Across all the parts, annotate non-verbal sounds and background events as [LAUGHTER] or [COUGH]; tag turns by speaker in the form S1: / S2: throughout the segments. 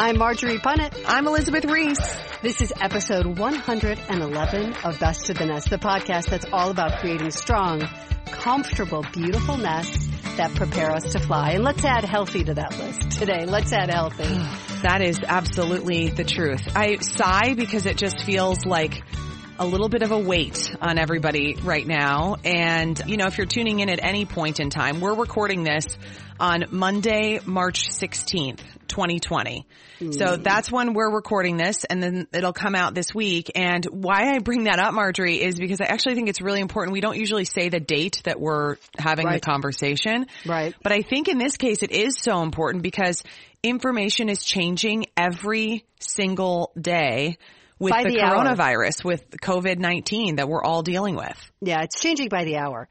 S1: I'm Marjorie Punnett.
S2: I'm Elizabeth Ries.
S1: This is episode 111 of Best to the Nest, the podcast that's all about creating strong, comfortable, beautiful nests that prepare us to fly. And let's add healthy to that list today. Let's add healthy. [SIGHS]
S2: that is absolutely the truth. I sigh because it just feels like a little bit of a weight on everybody right now. And, you know, if you're tuning in at any point in time, we're recording this on Monday, March 16th, 2020. Mm. So that's when we're recording this and then it'll come out this week. And why I bring that up, Marjorie, is because I actually think it's really important. We don't usually say the date that we're having right. the conversation.
S1: Right.
S2: But I think in this case it is so important because information is changing every single day with
S1: by
S2: the,
S1: the
S2: coronavirus, with COVID-19 that we're all dealing with.
S1: Yeah, it's changing by the hour.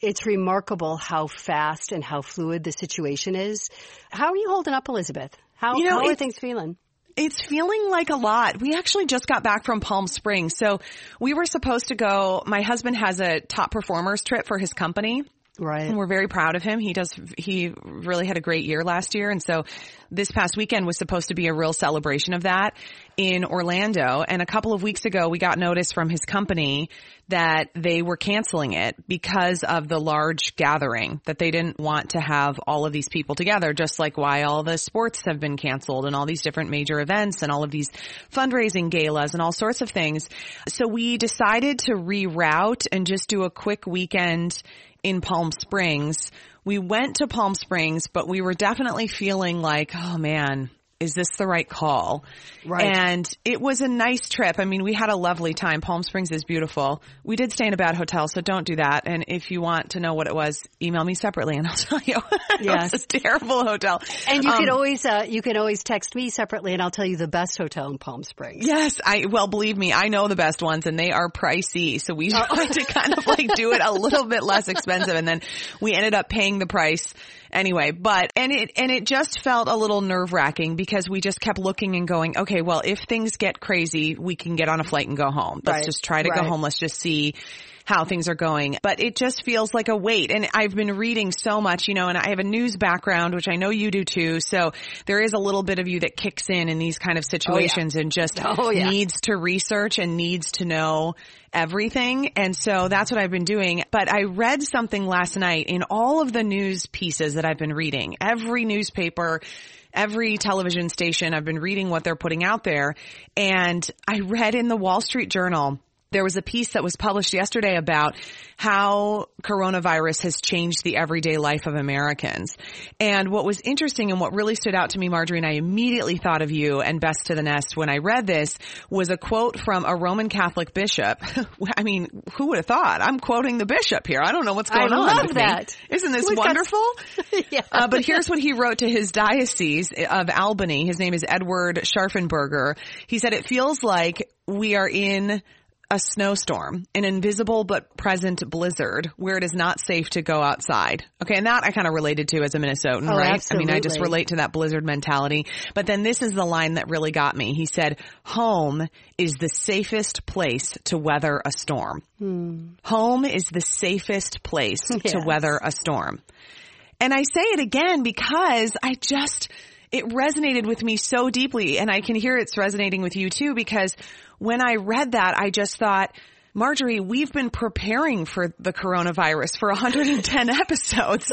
S1: It's remarkable how fast and how fluid the situation is. How are you holding up, Elizabeth? How, you know, how are things feeling?
S2: It's feeling like a lot. We actually just got back from Palm Springs. So we were supposed to go, my husband has a top performers trip for his company.
S1: Right.
S2: And we're very proud of him. He does, he really had a great year last year. And so this past weekend was supposed to be a real celebration of that in Orlando. And a couple of weeks ago, we got notice from his company that they were canceling it because of the large gathering, that they didn't want to have all of these people together, just like why all the sports have been canceled and all these different major events and all of these fundraising galas and all sorts of things. So we decided to reroute and just do a quick weekend in Palm Springs. We went to Palm Springs, but we were definitely feeling like, oh man, is this the right call?
S1: Right.
S2: And it was a nice trip. I mean, we had a lovely time. Palm Springs is beautiful. We did stay in a bad hotel, so don't do that. And if you want to know what it was, email me separately and [LAUGHS] I'll tell you.
S1: Yes.
S2: it was a terrible hotel.
S1: And you um, can always, uh, you can always text me separately and I'll tell you the best hotel in Palm Springs.
S2: Yes. I, well, believe me, I know the best ones and they are pricey. So we oh. [LAUGHS] tried to kind of like do it a little bit less expensive and then we ended up paying the price anyway, but, and it, and it just felt a little nerve wracking because we just kept looking and going, okay, well, if things get crazy, we can get on a flight and go home. Let's
S1: right.
S2: just try to
S1: right.
S2: go home. Let's just see how things are going. But it just feels like a weight. And I've been reading so much, you know, and I have a news background, which I know you do too. So there is a little bit of you that kicks in in these kind of situations
S1: oh, yeah.
S2: and just [LAUGHS]
S1: oh, yeah.
S2: needs to research and needs to know everything. And so that's what I've been doing. But I read something last night in all of the news pieces that I've been reading, every newspaper, every television station, I've been reading what they're putting out there. And I read in the Wall Street Journal there was a piece that was published yesterday about how coronavirus has changed the everyday life of Americans. And what was interesting and what really stood out to me, Marjorie, and I immediately thought of you and Best to the Nest when I read this was a quote from a Roman Catholic bishop. [LAUGHS] I mean, who would have thought? I'm quoting the bishop here. I don't know what's going
S1: I
S2: on.
S1: I love that.
S2: Me. Isn't this
S1: We've
S2: wonderful?
S1: Got... [LAUGHS] yeah.
S2: Uh, but here's what he wrote to his diocese of Albany. His name is Edward Scharfenberger. He said, it feels like we are in a snowstorm, an invisible but present blizzard where it is not safe to go outside. Okay. And that I kind of related to as a Minnesotan,
S1: oh,
S2: right?
S1: Absolutely.
S2: I mean, I just relate to that blizzard mentality. But then this is the line that really got me. He said, home is the safest place to weather a storm.
S1: Hmm.
S2: Home is the safest place [LAUGHS]
S1: yes.
S2: to weather a storm. And I say it again because I just, it resonated with me so deeply and I can hear it's resonating with you too because when I read that, I just thought, Marjorie, we've been preparing for the coronavirus for 110 [LAUGHS] episodes.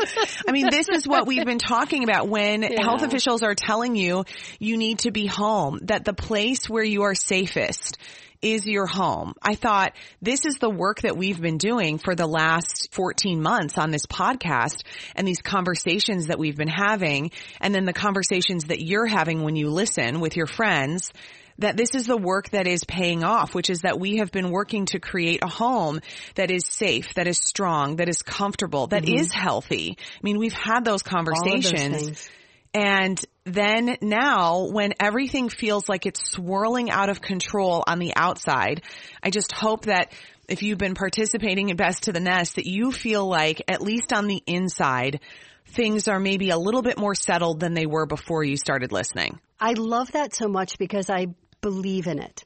S2: I mean, this is what we've been talking about when yeah. health officials are telling you you need to be home, that the place where you are safest is your home. I thought this is the work that we've been doing for the last 14 months on this podcast and these conversations that we've been having and then the conversations that you're having when you listen with your friends that this is the work that is paying off, which is that we have been working to create a home that is safe, that is strong, that is comfortable, that mm-hmm. is healthy. I mean, we've had those conversations. And then now when everything feels like it's swirling out of control on the outside, I just hope that if you've been participating in Best to the Nest that you feel like at least on the inside, things are maybe a little bit more settled than they were before you started listening.
S1: I love that so much because I believe in it.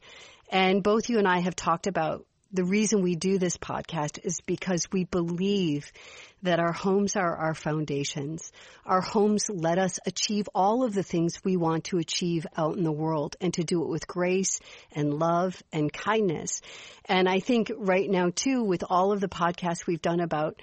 S1: And both you and I have talked about the reason we do this podcast is because we believe that our homes are our foundations. Our homes let us achieve all of the things we want to achieve out in the world and to do it with grace and love and kindness. And I think right now too, with all of the podcasts we've done about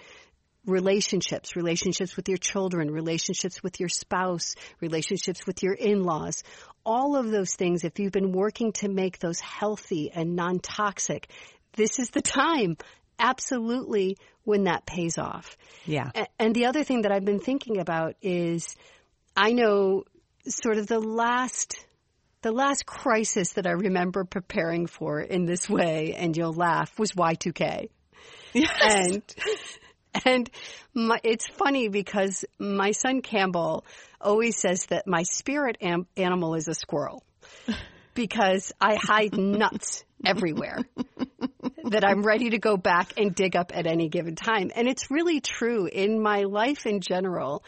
S1: relationships, relationships with your children, relationships with your spouse, relationships with your in-laws, all of those things, if you've been working to make those healthy and non-toxic, this is the time. Absolutely when that pays off.
S2: Yeah.
S1: And the other thing that I've been thinking about is I know sort of the last the last crisis that I remember preparing for in this way, and you'll laugh, was Y2K.
S2: Yes.
S1: And and my, it's funny because my son Campbell always says that my spirit am- animal is a squirrel [LAUGHS] because I hide nuts everywhere [LAUGHS] that I'm ready to go back and dig up at any given time. And it's really true in my life in general.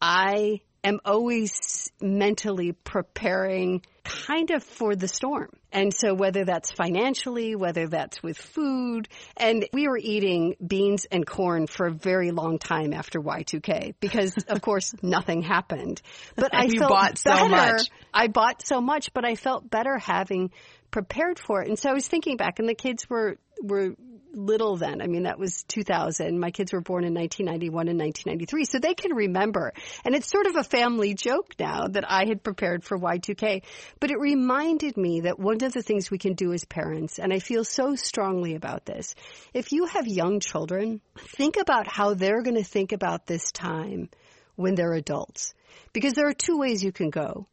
S1: I am always mentally preparing kind of for the storm. And so whether that's financially, whether that's with food, and we were eating beans and corn for a very long time after Y2K because of [LAUGHS] course nothing happened. But [LAUGHS] I felt
S2: bought so
S1: better.
S2: much.
S1: I bought so much, but I felt better having prepared for it. And so I was thinking back and the kids were were little then. I mean, that was 2000. My kids were born in 1991 and 1993, so they can remember. And it's sort of a family joke now that I had prepared for Y2K. But it reminded me that one of the things we can do as parents, and I feel so strongly about this, if you have young children, think about how they're going to think about this time when they're adults. Because there are two ways you can go.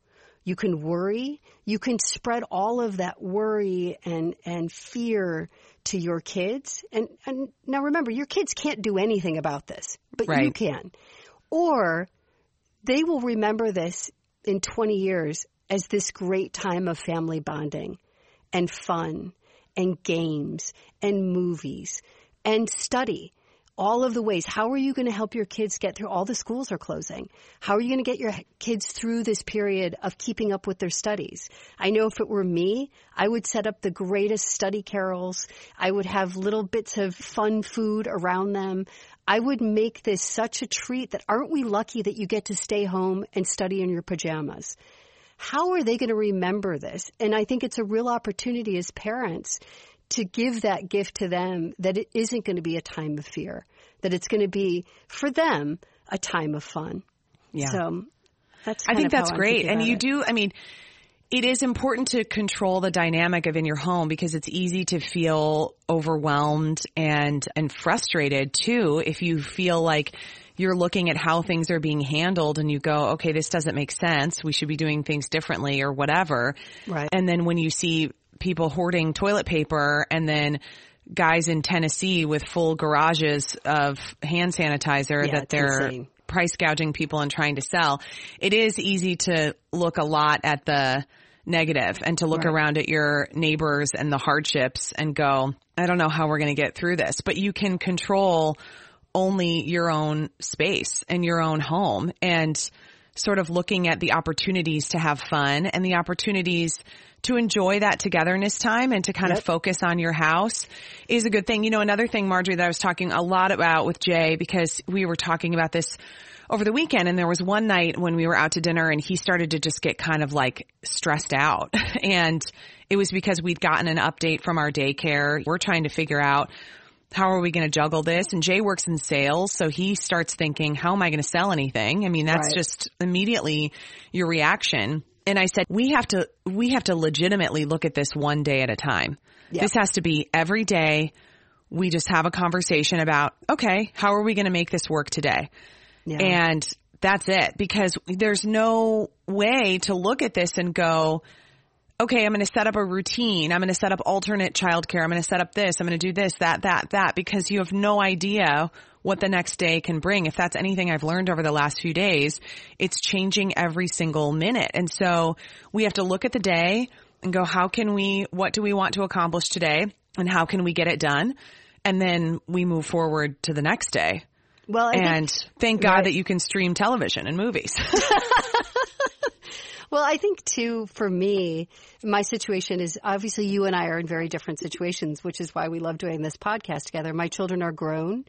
S1: You can worry. You can spread all of that worry and, and fear to your kids. And, and now remember, your kids can't do anything about this, but
S2: right.
S1: you can. Or they will remember this in 20 years as this great time of family bonding and fun and games and movies and study all of the ways. How are you going to help your kids get through? All the schools are closing. How are you going to get your kids through this period of keeping up with their studies? I know if it were me, I would set up the greatest study carrels. I would have little bits of fun food around them. I would make this such a treat that aren't we lucky that you get to stay home and study in your pajamas? How are they going to remember this? And I think it's a real opportunity as parents to give that gift to them that it isn't going to be a time of fear, that it's going to be for them a time of fun.
S2: Yeah.
S1: So that's
S2: I think that's great.
S1: And
S2: you
S1: it.
S2: do, I mean, it is important to control the dynamic of in your home because it's easy to feel overwhelmed and, and frustrated too if you feel like you're looking at how things are being handled and you go, okay, this doesn't make sense. We should be doing things differently or whatever.
S1: Right.
S2: And then when you see people hoarding toilet paper and then guys in Tennessee with full garages of hand sanitizer
S1: yeah,
S2: that they're
S1: insane.
S2: price gouging people and trying to sell. It is easy to look a lot at the negative and to look
S1: Right.
S2: around at your neighbors and the hardships and go, I don't know how we're going to get through this, but you can control only your own space and your own home and sort of looking at the opportunities to have fun and the opportunities to enjoy that togetherness time and to kind of focus on your house is a good thing. You know, another thing, Marjorie, that I was talking a lot about with Jay because we were talking about this over the weekend and there was one night when we were out to dinner and he started to just get kind of like stressed out [LAUGHS] and it was because we'd gotten an update from our daycare. We're trying to figure out how are we going to juggle this? And Jay works in sales, so he starts thinking, how am I going to sell anything? I mean, that's
S1: Right.
S2: just immediately your reaction. And I said, we have to, we have to legitimately look at this one day at a time.
S1: Yeah.
S2: This has to be every day. We just have a conversation about, okay, how are we going to make this work today?
S1: Yeah.
S2: And that's it because there's no way to look at this and go, okay, I'm going to set up a routine. I'm going to set up alternate childcare. I'm going to set up this. I'm going to do this, that, that, that, because you have no idea what the next day can bring. If that's anything I've learned over the last few days, it's changing every single minute. And so we have to look at the day and go, how can we, what do we want to accomplish today? And how can we get it done? And then we move forward to the next day.
S1: well, I think-
S2: And thank God
S1: Right.
S2: that you can stream television and movies. [LAUGHS]
S1: Well, I think too, for me, my situation is obviously you and I are in very different situations, which is why we love doing this podcast together. My children are grown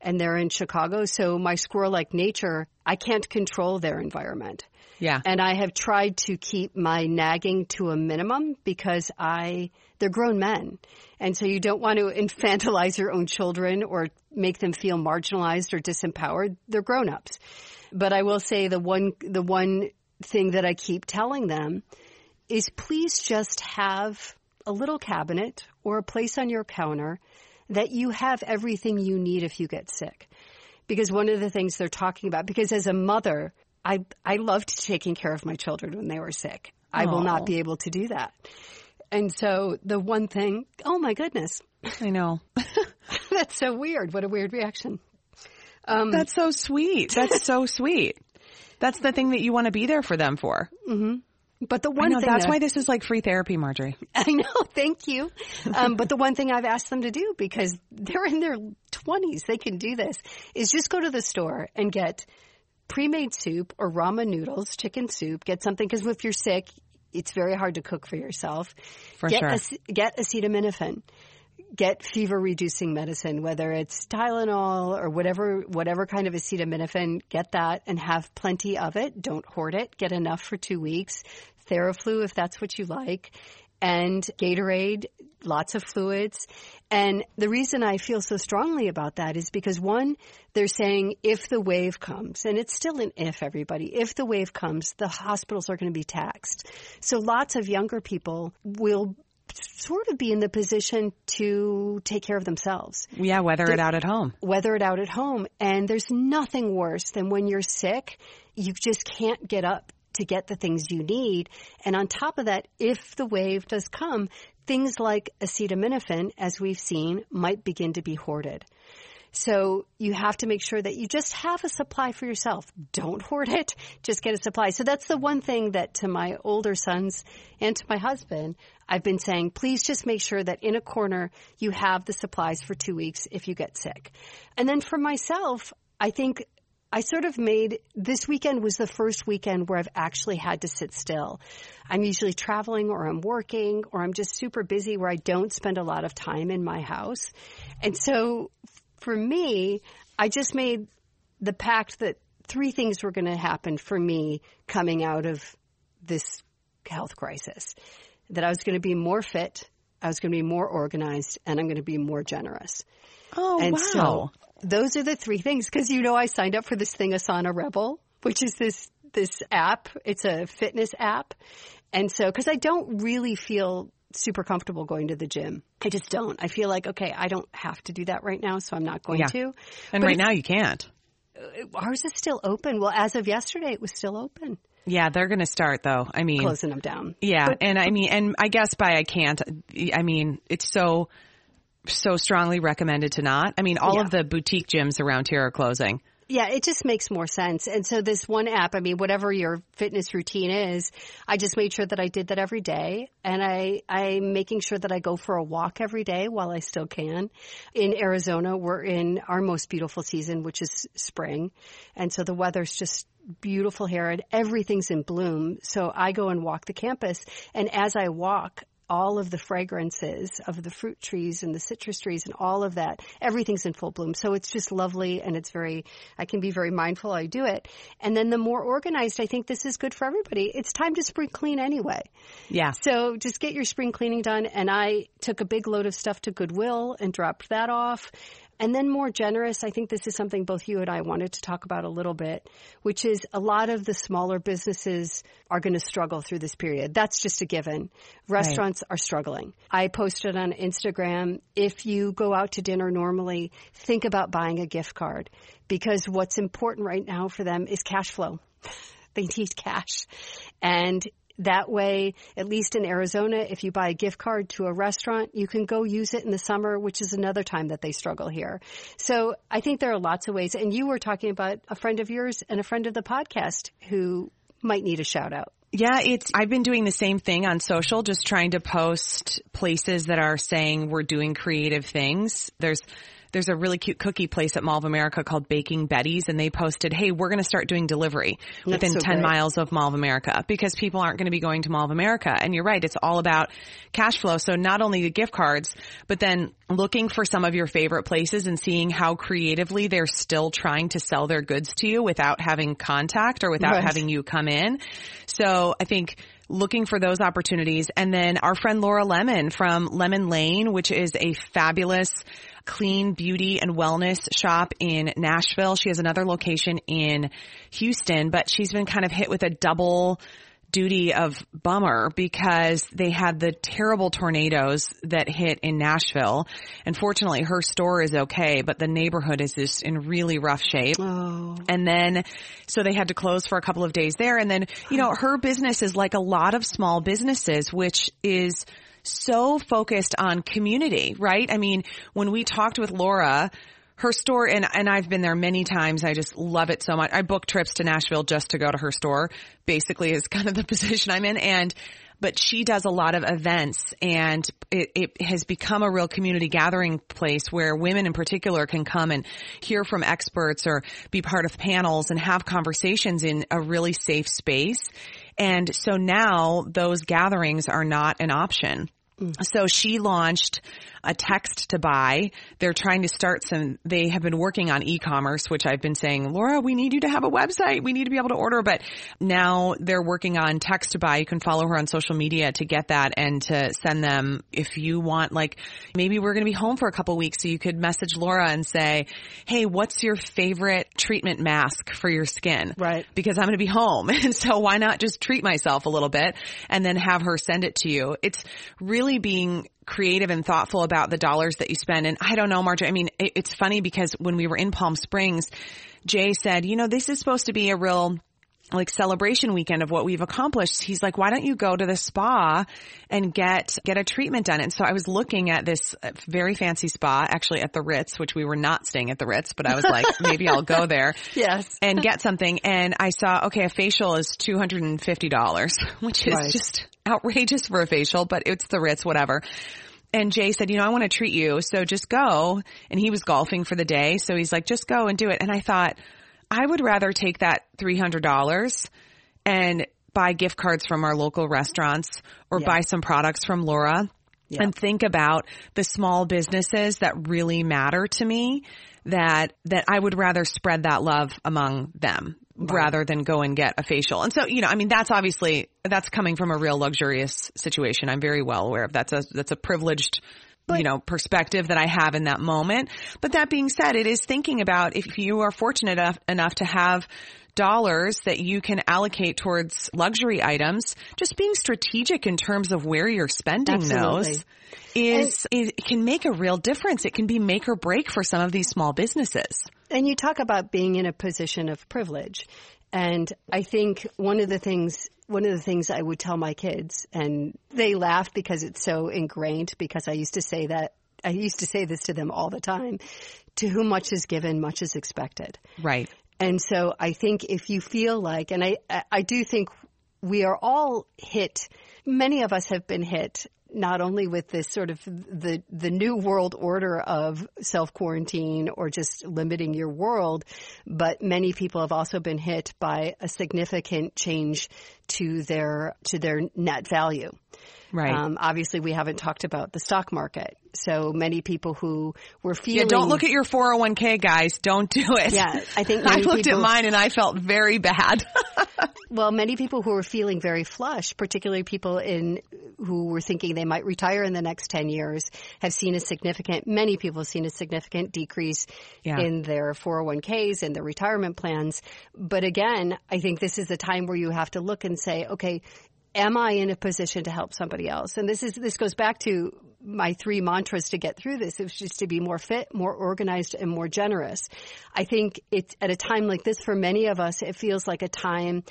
S1: and they're in Chicago. So my squirrel like nature, I can't control their environment.
S2: yeah.
S1: And I have tried to keep my nagging to a minimum because I, they're grown men. And so you don't want to infantilize your own children or make them feel marginalized or disempowered. They're grown ups. But I will say the one, the one thing that I keep telling them is please just have a little cabinet or a place on your counter that you have everything you need if you get sick. Because one of the things they're talking about, because as a mother, I, I loved taking care of my children when they were sick. I will not be able to do that. And so the one thing, oh my goodness,
S2: I know. [LAUGHS]
S1: that's so weird. What a weird reaction. Um,
S2: That's so sweet. That's so sweet. That's the thing that you want to be there for them for.
S1: but the one
S2: know,
S1: thing
S2: that's
S1: that-
S2: why this is like free therapy, Marjorie. [LAUGHS]
S1: I know, thank you. Um, but the one thing I've asked them to do because they're in their twenties, they can do this, is just go to the store and get pre-made soup or ramen noodles, chicken soup. Get something because if you're sick, it's very hard to cook for yourself.
S2: For
S1: get
S2: sure.
S1: ac- get acetaminophen. Get fever reducing medicine, whether it's Tylenol or whatever whatever kind of acetaminophen. Get that and have plenty of it. Don't hoard it. Get enough for two weeks. Theraflu if that's what you like, and Gatorade. Lots of fluids. And the reason I feel so strongly about that is because one, they're saying if the wave comes, and it's still an if everybody, if the wave comes, the hospitals are going to be taxed. So lots of younger people will sort of be in the position to take care of themselves
S2: Yeah, weather it out at home.
S1: weather it out at home. And there's nothing worse than when you're sick, you just can't get up to get the things you need. And on top of that, if the wave does come, things like acetaminophen, as we've seen, might begin to be hoarded. So you have to make sure that you just have a supply for yourself. Don't hoard it. Just get a supply. So that's the one thing that to my older sons and to my husband, I've been saying, please just make sure that in a corner you have the supplies for two weeks if you get sick. And then for myself, I think I sort of made this weekend was the first weekend where I've actually had to sit still. I'm usually traveling or I'm working or I'm just super busy where I don't spend a lot of time in my house. And so for me, I just made the pact that three things were going to happen for me coming out of this health crisis. That I was going to be more fit, I was going to be more organized, and I'm going to be more generous.
S2: Oh,
S1: And
S2: wow.
S1: so those are the three things because you know I signed up for this thing Asana Rebel, which is this this app. It's a fitness app, and so because I don't really feel super comfortable going to the gym, I just don't. I feel like okay, I don't have to do that right now, so I'm not going
S2: Yeah.
S1: to.
S2: and
S1: but
S2: right now you can't.
S1: Uh, ours is still open. Well, as of yesterday, it was still open.
S2: Yeah, they're going to start though. I mean,
S1: Closing them down.
S2: yeah, and I mean, and I guess by I can't, I mean, it's so, so strongly recommended to not. I mean, all
S1: Yeah.
S2: of the boutique gyms around here are closing.
S1: Yeah, it just makes more sense. And so this one app, I mean, whatever your fitness routine is, I just made sure that I did that every day. And I, I'm making sure that I go for a walk every day while I still can. In Arizona, we're in our most beautiful season, which is spring. And so the weather's just beautiful here and everything's in bloom. So I go and walk the campus. And as I walk, all of the fragrances of the fruit trees and the citrus trees and all of that. Everything's in full bloom. So it's just lovely and it's very, I can be very mindful I do it. And then the more organized, I think this is good for everybody. It's time to spring clean anyway.
S2: Yeah.
S1: So just get your spring cleaning done. And I took a big load of stuff to Goodwill and dropped that off. And then more generous, I think this is something both you and I wanted to talk about a little bit, which is a lot of the smaller businesses are going to struggle through this period. That's just a given. Restaurants right. are struggling. I posted on Instagram, if you go out to dinner normally, think about buying a gift card because what's important right now for them is cash flow. [LAUGHS] they need cash. And that way, at least in Arizona, if you buy a gift card to a restaurant, you can go use it in the summer, which is another time that they struggle here. So I think there are lots of ways. And you were talking about a friend of yours and a friend of the podcast who might need a shout out.
S2: Yeah, it's, I've been doing the same thing on social, just trying to post places that are saying we're doing creative things. There's there's a really cute cookie place at Mall of America called Baking Betty's and they posted, hey, we're going to start doing delivery That's within so 10 great. miles of Mall of America because people aren't going to be going to Mall of America. And you're right. It's all about cash flow. So not only the gift cards, but then looking for some of your favorite places and seeing how creatively they're still trying to sell their goods to you without having contact or without right. having you come in. So I think looking for those opportunities. And then our friend Laura Lemon from Lemon Laine, which is a fabulous clean beauty and wellness shop in Nashville. She has another location in Houston, but she's been kind of hit with a double duty of bummer because they had the terrible tornadoes that hit in Nashville. And fortunately her store is okay, but the neighborhood is just in really rough shape.
S1: Oh.
S2: And then, so they had to close for a couple of days there. And then, you know, her business is like a lot of small businesses, which is so focused on community, right? I mean, when we talked with Laura, her store, and, and I've been there many times. I just love it so much. I book trips to Nashville just to go to her store, basically is [LAUGHS] kind of the position I'm in. And, but she does a lot of events and it, it, has become a real community gathering place where women in particular can come and hear from experts or be part of panels and have conversations in a really safe space. And so now those gatherings are not an option. Mm. So she launched a text to buy. They're trying to start some, they have been working on e-commerce, which I've been saying, Laura, we need you to have a website. We need to be able to order, but now they're working on text to buy. You can follow her on social media to get that and to send them if you want, like, maybe we're going to be home for a couple weeks. So you could message Laura and say, Hey, what's your favorite treatment mask for your skin?
S1: Right.
S2: Because I'm going to be home. [LAUGHS] And so why not just treat myself a little bit and then have her send it to you? It's really being creative and thoughtful about the dollars that you spend. And I don't know, Marjorie, I mean, it, it's funny because when we were in Palm Springs, Jay said, you know, this is supposed to be a real like celebration weekend of what we've accomplished. He's like, why don't you go to the spa and get, get a treatment done? And so I was looking at this uh, very fancy spa, actually at the Ritz, which we were not staying at the Ritz, but I was like, [LAUGHS] maybe I'll go there.
S1: Yes.
S2: And [LAUGHS] get something. And I saw, okay, a facial is $250, [LAUGHS] which is right. just outrageous for a facial, but it's the Ritz, whatever. And Jay said, you know, I want to treat you. So just go. And he was golfing for the day. So he's like, just go and do it. And I thought, I would rather take that $300 and buy gift cards from our local restaurants or yeah. buy some products from Laura yeah. and think about the small businesses that really matter to me that, that I would rather spread that love among them right. rather than go and get a facial. And so, you know, I mean, that's obviously, that's coming from a real luxurious situation. I'm very well aware of that's a, that's a privileged but, you know, perspective that I have in that moment. But that being said, it is thinking about if you are fortunate enough, enough to have dollars that you can allocate towards luxury items, just being strategic in terms of where you're spending Absolutely. those is, and, it can make a real difference. It can be make or break for some of these small businesses.
S1: And you talk about being in a position of privilege. And I think one of the things one of the things I would tell my kids, and they laugh because it's so ingrained, because I used to say that, I used to say this to them all the time, to whom much is given, much is expected.
S2: Right.
S1: And so I think if you feel like, and I, I do think we are all hit, many of us have been hit not only with this sort of the the new world order of self quarantine or just limiting your world, but many people have also been hit by a significant change to their to their net value.
S2: Right. Um,
S1: obviously, we haven't talked about the stock market. So many people who were feeling. Yeah,
S2: don't look at your 401k, guys. Don't do it.
S1: Yeah, I think [LAUGHS]
S2: I looked people, at mine and I felt very bad. [LAUGHS]
S1: well, many people who were feeling very flush, particularly people in who were thinking they might retire in the next 10 years, have seen a significant. Many people have seen a significant decrease yeah. in their 401ks and their retirement plans. But again, I think this is a time where you have to look and say, okay, am I in a position to help somebody else? And this is this goes back to my three mantras to get through this. It's just to be more fit, more organized, and more generous. I think it's at a time like this for many of us, it feels like a time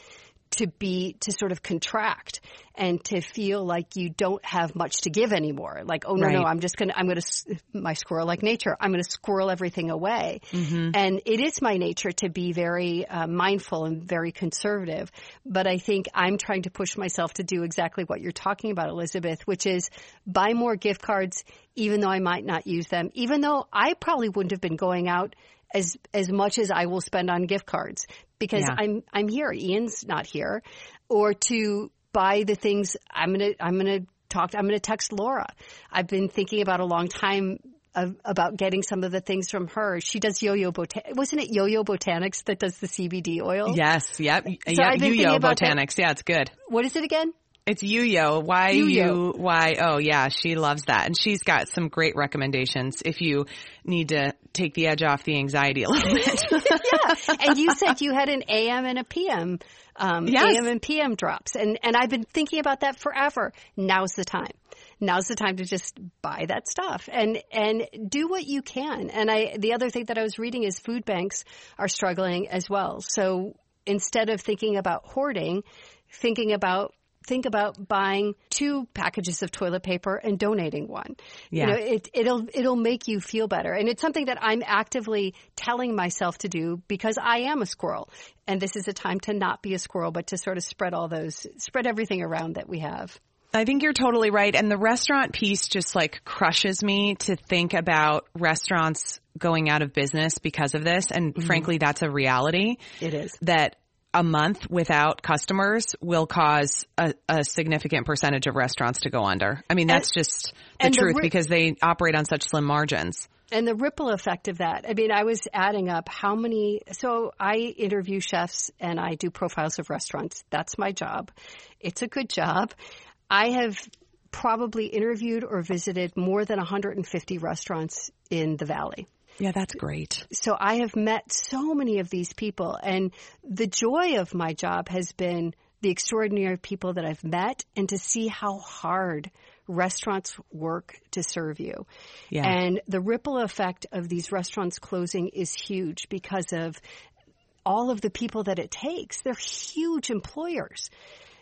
S1: to be to sort of contract and to feel like you don't have much to give anymore like oh no right. no i'm just gonna i'm gonna my squirrel like nature i'm gonna squirrel everything away mm-hmm. and it is my nature to be very uh, mindful and very conservative but i think i'm trying to push myself to do exactly what you're talking about elizabeth which is buy more gift cards even though i might not use them even though i probably wouldn't have been going out as as much as I will spend on gift cards because yeah. I'm I'm here. Ian's not here, or to buy the things I'm gonna I'm gonna talk. I'm gonna text Laura. I've been thinking about a long time of, about getting some of the things from her. She does Yo-Yo Botan. Wasn't it Yo-Yo Botanics that does the CBD oil?
S2: Yes. Yep. So yep. Yo-Yo Botanics. Yeah, it's good.
S1: What is it again?
S2: It's Yuyo. Y U Y O. Yeah, she loves that. And she's got some great recommendations if you need to take the edge off the anxiety a little bit. [LAUGHS]
S1: yeah. And you said you had an AM and a PM, um, yes. AM and PM drops. And, and I've been thinking about that forever. Now's the time. Now's the time to just buy that stuff and, and do what you can. And I, the other thing that I was reading is food banks are struggling as well. So instead of thinking about hoarding, thinking about think about buying two packages of toilet paper and donating one.
S2: Yeah.
S1: You know, it, it'll, it'll make you feel better. And it's something that I'm actively telling myself to do because I am a squirrel. And this is a time to not be a squirrel, but to sort of spread all those, spread everything around that we have.
S2: I think you're totally right. And the restaurant piece just like crushes me to think about restaurants going out of business because of this. And mm-hmm. frankly, that's a reality.
S1: It is.
S2: That a month without customers will cause a, a, significant percentage of restaurants to go under. I mean, that's and, just the truth the, because they operate on such slim margins.
S1: And the ripple effect of that. I mean, I was adding up how many, so I interview chefs and I do profiles of restaurants. That's my job. It's a good job. I have probably interviewed or visited more than 150 restaurants in the valley.
S2: Yeah, that's great.
S1: So I have met so many of these people and the joy of my job has been the extraordinary people that I've met and to see how hard restaurants work to serve you.
S2: Yeah.
S1: And the ripple effect of these restaurants closing is huge because of all of the people that it takes. They're huge employers.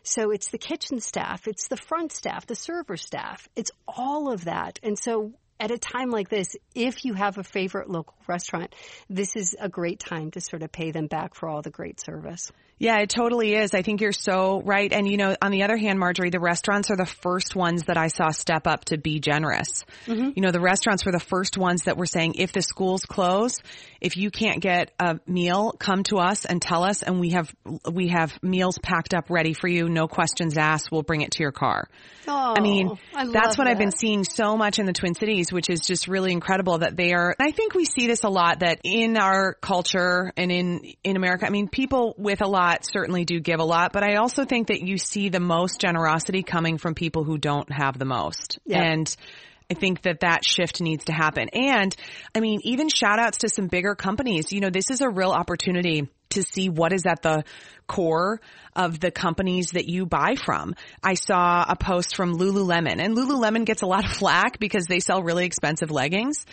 S1: So it's the kitchen staff, it's the front staff, the server staff, it's all of that. And so at a time like this, if you have a favorite local restaurant, this is a great time to sort of pay them back for all the great service.
S2: Yeah, it totally is. I think you're so right. And you know, on the other hand, Marjorie, the restaurants are the first ones that I saw step up to be generous. Mm-hmm. You know, the restaurants were the first ones that were saying, if the schools close, if you can't get a meal, come to us and tell us and we have, we have meals packed up ready for you. No questions asked. We'll bring it to your car.
S1: Oh,
S2: I mean,
S1: I
S2: that's what
S1: that.
S2: I've been seeing so much in the Twin Cities, which is just really incredible that they are, I think we see this a lot that in our culture and in, in America, I mean, people with a lot lot certainly do give a lot, but I also think that you see the most generosity coming from people who don't have the most.
S1: Yeah.
S2: And I think that that shift needs to happen. And I mean, even shout outs to some bigger companies. You know, this is a real opportunity to see what is at the core of the companies that you buy from. I saw a post from Lululemon and Lululemon gets a lot of flack because they sell really expensive leggings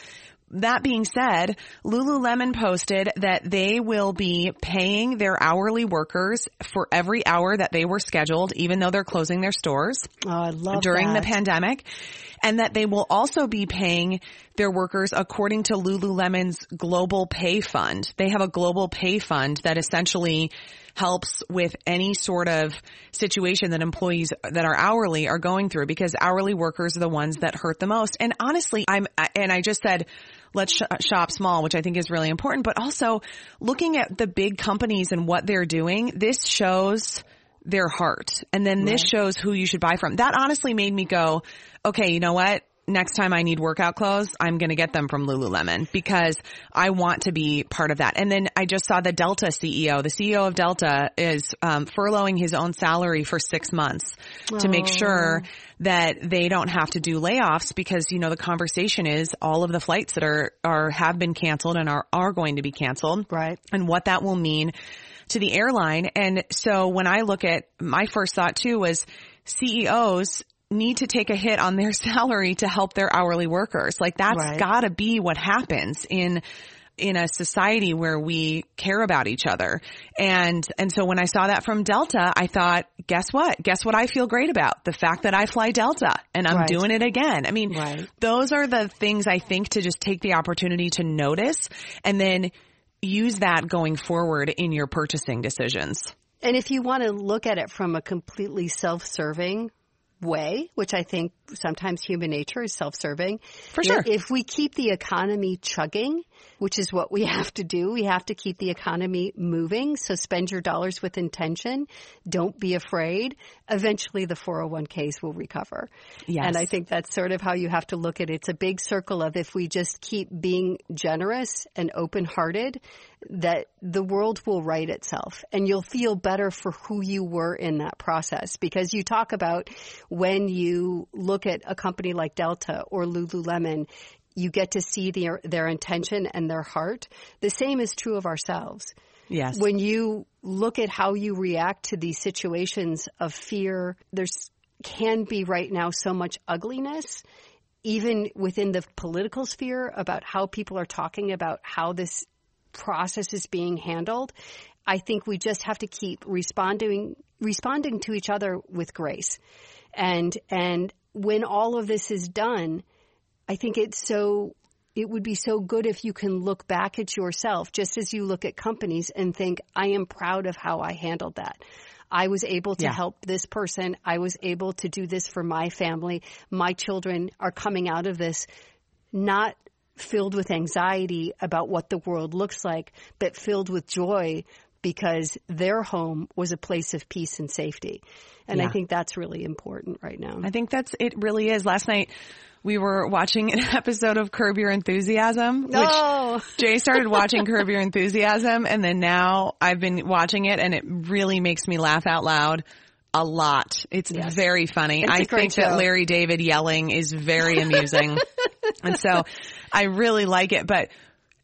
S2: that being said, Lululemon posted that they will be paying their hourly workers for every hour that they were scheduled, even though they're closing their stores
S1: oh,
S2: during
S1: that.
S2: the pandemic. And that they will also be paying their workers according to Lululemon's global pay fund. They have a global pay fund that essentially helps with any sort of situation that employees that are hourly are going through because hourly workers are the ones that hurt the most. And honestly, I'm, and I just said, let's sh- shop small, which I think is really important, but also looking at the big companies and what they're doing, this shows their heart. And then this shows who you should buy from. That honestly made me go, okay, you know what? Next time I need workout clothes, I'm going to get them from Lululemon because I want to be part of that. And then I just saw the Delta CEO. The CEO of Delta is um, furloughing his own salary for six months to make sure that they don't have to do layoffs because you know the conversation is all of the flights that are are have been canceled and are are going to be canceled
S1: Right.
S2: and what that will mean to the airline. And so when I look at my first thought too was CEOs need to take a hit on their [LAUGHS] salary to help their hourly workers. Like that's
S1: Right.
S2: gotta be what happens in in a society where we care about each other. And, and so when I saw that from Delta, I thought, guess what? Guess what I feel great about? The fact that I fly Delta and I'm
S1: Right.
S2: doing it again. I mean,
S1: Right.
S2: those are the things I think to just take the opportunity to notice and then use that going forward in your purchasing decisions.
S1: And if you want to look at it from a completely self-serving way, which I think sometimes human nature is self-serving.
S2: For sure.
S1: If we keep the economy chugging, which is what we [LAUGHS] have to do, we have to keep the economy moving. So spend your dollars with intention. Don't be afraid. Eventually the 401ks will recover.
S2: Yes.
S1: And I think that's sort of how you have to look at it. It's a big circle of if we just keep being generous and open-hearted, that the world will right itself and you'll feel better for who you were in that process because you talk about when you look at a company like Delta or Lululemon, you get to see their, their intention and their heart. The same is true of ourselves.
S2: Yes.
S1: When you look at how you react to these situations of fear, there's can be right now so much ugliness even within the political sphere about how people are talking about how this process is being handled. I think we just have to keep responding responding to each other with grace. And and when all of this is done, I think it's so it would be so good if you can look back at yourself just as you look at companies and think I am proud of how I handled that. I was able to
S2: Yeah.
S1: help this person. I was able to do this for my family. My children are coming out of this not filled with anxiety about what the world looks like, but filled with joy because their home was a place of peace and safety. And I think that's really important right now.
S2: I think that's, it really is. Last night we were watching an [LAUGHS] episode of Curb Your Enthusiasm, which
S1: Oh. [LAUGHS]
S2: Jay started watching Curb Your Enthusiasm and then now I've been watching it and it really makes me laugh out loud a lot. It's very funny.
S1: It's
S2: I think that. Larry David yelling is very amusing. [LAUGHS] and so I really like it, but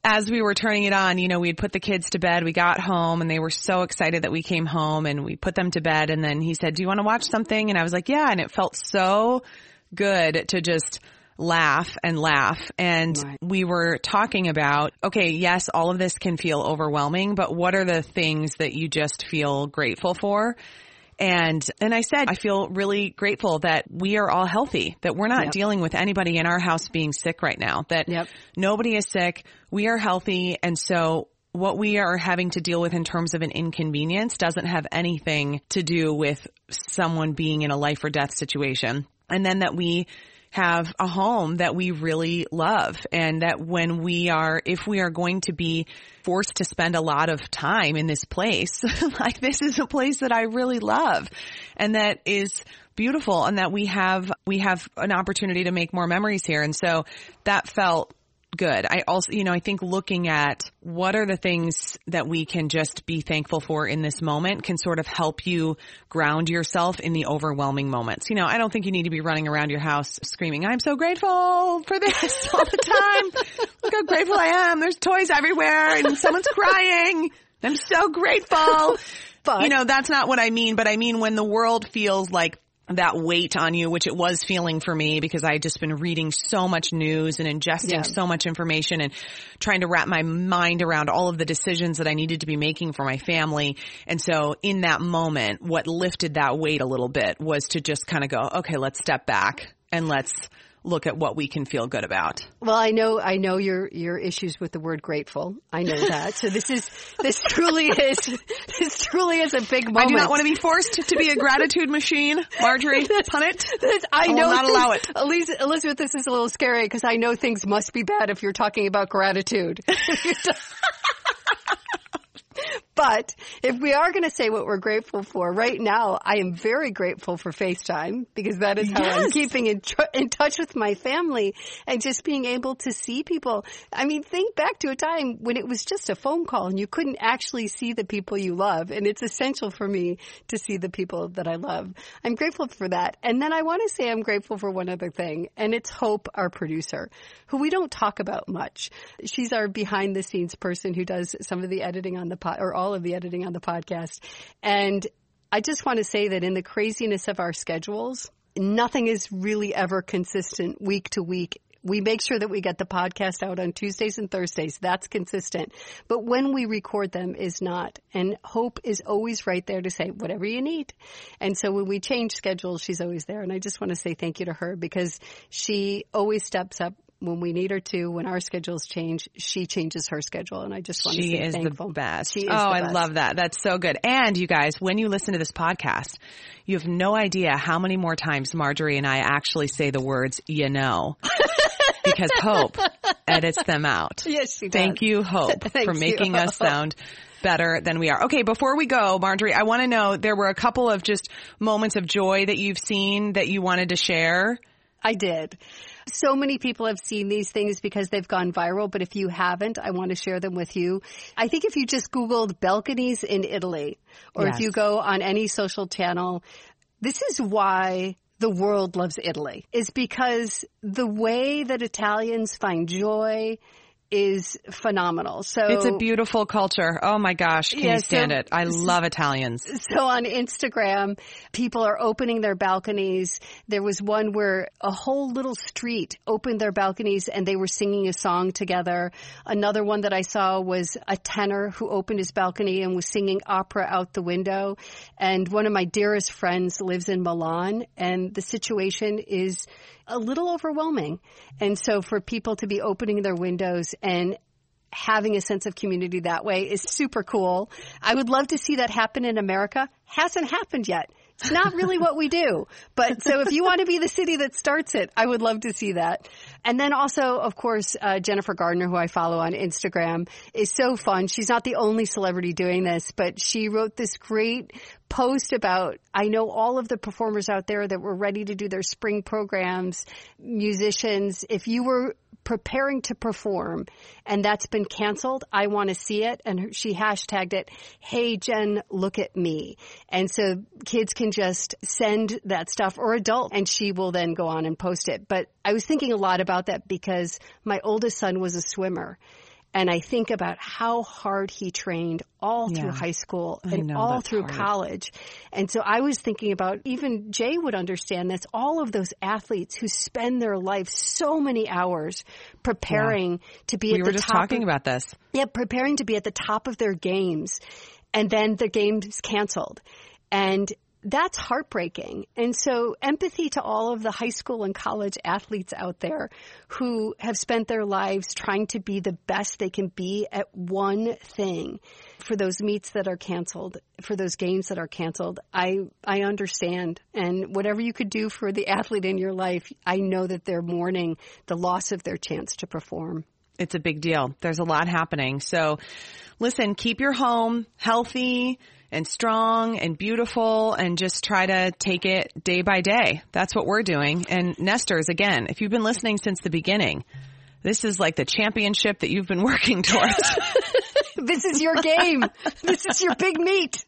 S2: as we were turning it on, you know, we had put the kids to bed. We got home and they were so excited that we came home and we put them to bed. And then he said, do you want to watch something? And I was like, yeah. And it felt so good to just laugh and laugh. And
S1: Right.
S2: we were talking about, okay, yes, all of this can feel overwhelming, but what are the things that you just feel grateful for? And, and I said, I feel really grateful that we are all healthy, that we're not
S1: Yep.
S2: dealing with anybody in our house being sick right now, that
S1: Yep.
S2: nobody is sick. We are healthy. And so what we are having to deal with in terms of an inconvenience doesn't have anything to do with someone being in a life or death situation. And then that we have a home that we really love and that when we are, if we are going to be forced to spend a lot of time in this place, [LAUGHS] like this is a place that I really love and that is beautiful and that we have, we have an opportunity to make more memories here. And so that felt good. I also, you know, I think looking at what are the things that we can just be thankful for in this moment can sort of help you ground yourself in the overwhelming moments. You know, I don't think you need to be running around your house screaming, I'm so grateful for this [LAUGHS] all the time. Look how grateful I am. There's toys everywhere and someone's crying. I'm so grateful. [LAUGHS]
S1: But-
S2: you know, that's not what I mean, but I mean when the world feels like that weight on you, which it was feeling for me because I had just been reading so much news and ingesting
S1: Yeah.
S2: so much information and trying to wrap my mind around all of the decisions that I needed to be making for my family. And so in that moment, what lifted that weight a little bit was to just kind of go, okay, let's step back and let's look at what we can feel good about.
S1: Well, I know, I know your, your issues with the word grateful. I know that. So this is, this truly is, this truly is a big moment.
S2: I do not want to be forced to be a gratitude machine, Marjorie [LAUGHS] Punnett.
S1: I,
S2: I will
S1: know
S2: not
S1: things-
S2: allow it.
S1: Elizabeth, Elizabeth, this is a little scary because I know things must be bad if you're talking about gratitude. [LAUGHS] But if we are going to say what we're grateful for right now, I am very grateful for FaceTime because that is how I'm keeping in, tr- in touch with my family and just being able to see people. I mean, think back to a time when it was just a phone call and you couldn't actually see the people you love. And it's essential for me to see the people that I love. I'm grateful for that. And then I want to say I'm grateful for one other thing and it's Hope, our producer, who we don't talk about much. She's our behind the scenes person who does some of the editing on the pod or all of the editing on the podcast. And I just want to say that in the craziness of our schedules, nothing is really ever consistent week to week. We make sure that we get the podcast out on Tuesdays and Thursdays. That's consistent. But when we record them is not. And Hope is always right there to say, whatever you need. And so when we change schedules, she's always there. And I just want to say thank you to her because she always steps up when we need her to. When our schedules change, she changes her schedule. And I just want to
S2: She
S1: say
S2: is
S1: thankful.
S2: the best.
S1: She is
S2: oh, I
S1: best.
S2: love that. That's so good. And you guys, when you listen to this podcast, you have no idea how many more times Marjorie and I actually say the words, you know, [LAUGHS] because Hope edits them out.
S1: Yes, she does.
S2: Thank you, Hope, [LAUGHS] for making
S1: you,
S2: us sound better than we are. Okay, before we go, Marjorie, I want to know there were a couple of just moments of joy that you've seen that you wanted to share.
S1: I did. So many people have seen these things because they've gone viral, but if you haven't, I want to share them with you. I think if you just Googled balconies in Italy, or
S2: Yes.
S1: if you go on any social channel, this is why the world loves Italy, is because the way that Italians find joy is phenomenal. So
S2: It's a beautiful culture. Oh my gosh, can
S1: Yeah,
S2: you stand
S1: so-
S2: it? I love Italians.
S1: so on Instagram, people are opening their balconies. There was one where a whole little street opened their balconies and they were singing a song together. Another one that I saw was a tenor who opened his balcony and was singing opera out the window. And one of my dearest friends lives in Milan and the situation is a little overwhelming. And so for people to be opening their windows and having a sense of community that way is super cool. I would love to see that happen in America. Hasn't happened yet. It's not really what we do. But so if you want to be the city that starts it, I would love to see that. And then also, of course, uh, Jennifer Garner, who I follow on Instagram, is so fun. She's not the only celebrity doing this, but she wrote this great post about, I know all of the performers out there that were ready to do their spring programs, musicians. If you were preparing to perform and that's been canceled, I want to see it. And she hashtagged it, Hey Jen, look at me. And so kids can just send that stuff or adult and she will then go on and post it. But I was thinking a lot about that because my oldest son was a swimmer. And I think about how hard he trained all through high school and
S2: know,
S1: all through
S2: hard.
S1: college. And so I was thinking about even Jay would understand this. All of those athletes who spend their life so many hours preparing to be
S2: We
S1: at
S2: were just talking
S1: of,
S2: about this.
S1: yeah, preparing to be at the top of their games and then the game's canceled. And that's heartbreaking. And so empathy to all of the high school and college athletes out there who have spent their lives trying to be the best they can be at one thing. For those meets that are canceled, for those games that are canceled, I, I understand. And whatever you could do for the athlete in your life, I know that they're mourning the loss of their chance to perform.
S2: It's a big deal. There's a lot happening. So listen, keep your home healthy and strong and beautiful and just try to take it day by day. That's what we're doing. And Nesters, again, if you've been listening since the beginning, this is like the championship that you've been [LAUGHS] working towards. [LAUGHS]
S1: This is your game. this is your big meet.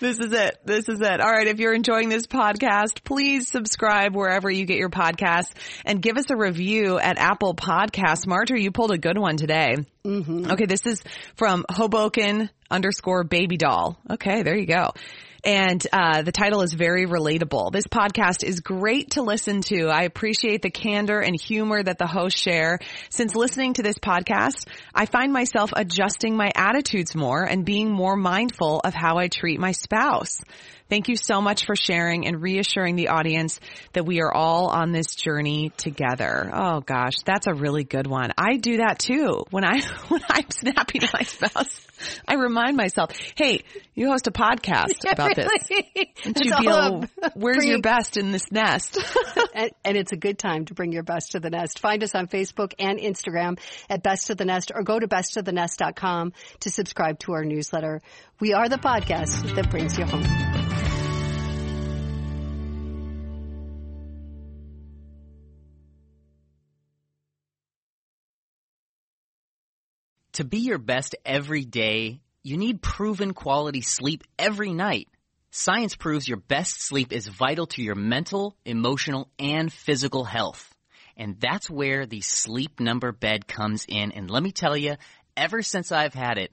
S2: This is it. This is it. All right. If you're enjoying this podcast, please subscribe wherever you get your podcasts and give us a review at Apple Podcasts. Marjorie, you pulled a good one today. Mm-hmm. Okay. This is from Hoboken underscore baby doll. Okay. There you go. And uh, the title is very relatable. This podcast is great to listen to. I appreciate the candor and humor that the hosts share. Since listening to this podcast, I find myself adjusting my attitudes more and being more mindful of how I treat my spouse. Thank you so much for sharing and reassuring the audience that we are all on this journey together. Oh gosh, that's a really good one. I do that too. When I, [LAUGHS] when I'm snappy to my spouse, I remind myself, hey, you host a podcast about this. Don't you be a, where's your best in this nest? [LAUGHS]
S1: and, and it's a good time to bring your best to the nest. Find us on Facebook and Instagram at Best to the Nest or go to besttothenest.com to subscribe to our newsletter. We are the podcast that brings you home.
S3: To be your best every day, you need proven quality sleep every night. Science proves your best sleep is vital to your mental, emotional, and physical health. And that's where the sleep number bed comes in. And let me tell you, ever since I've had it,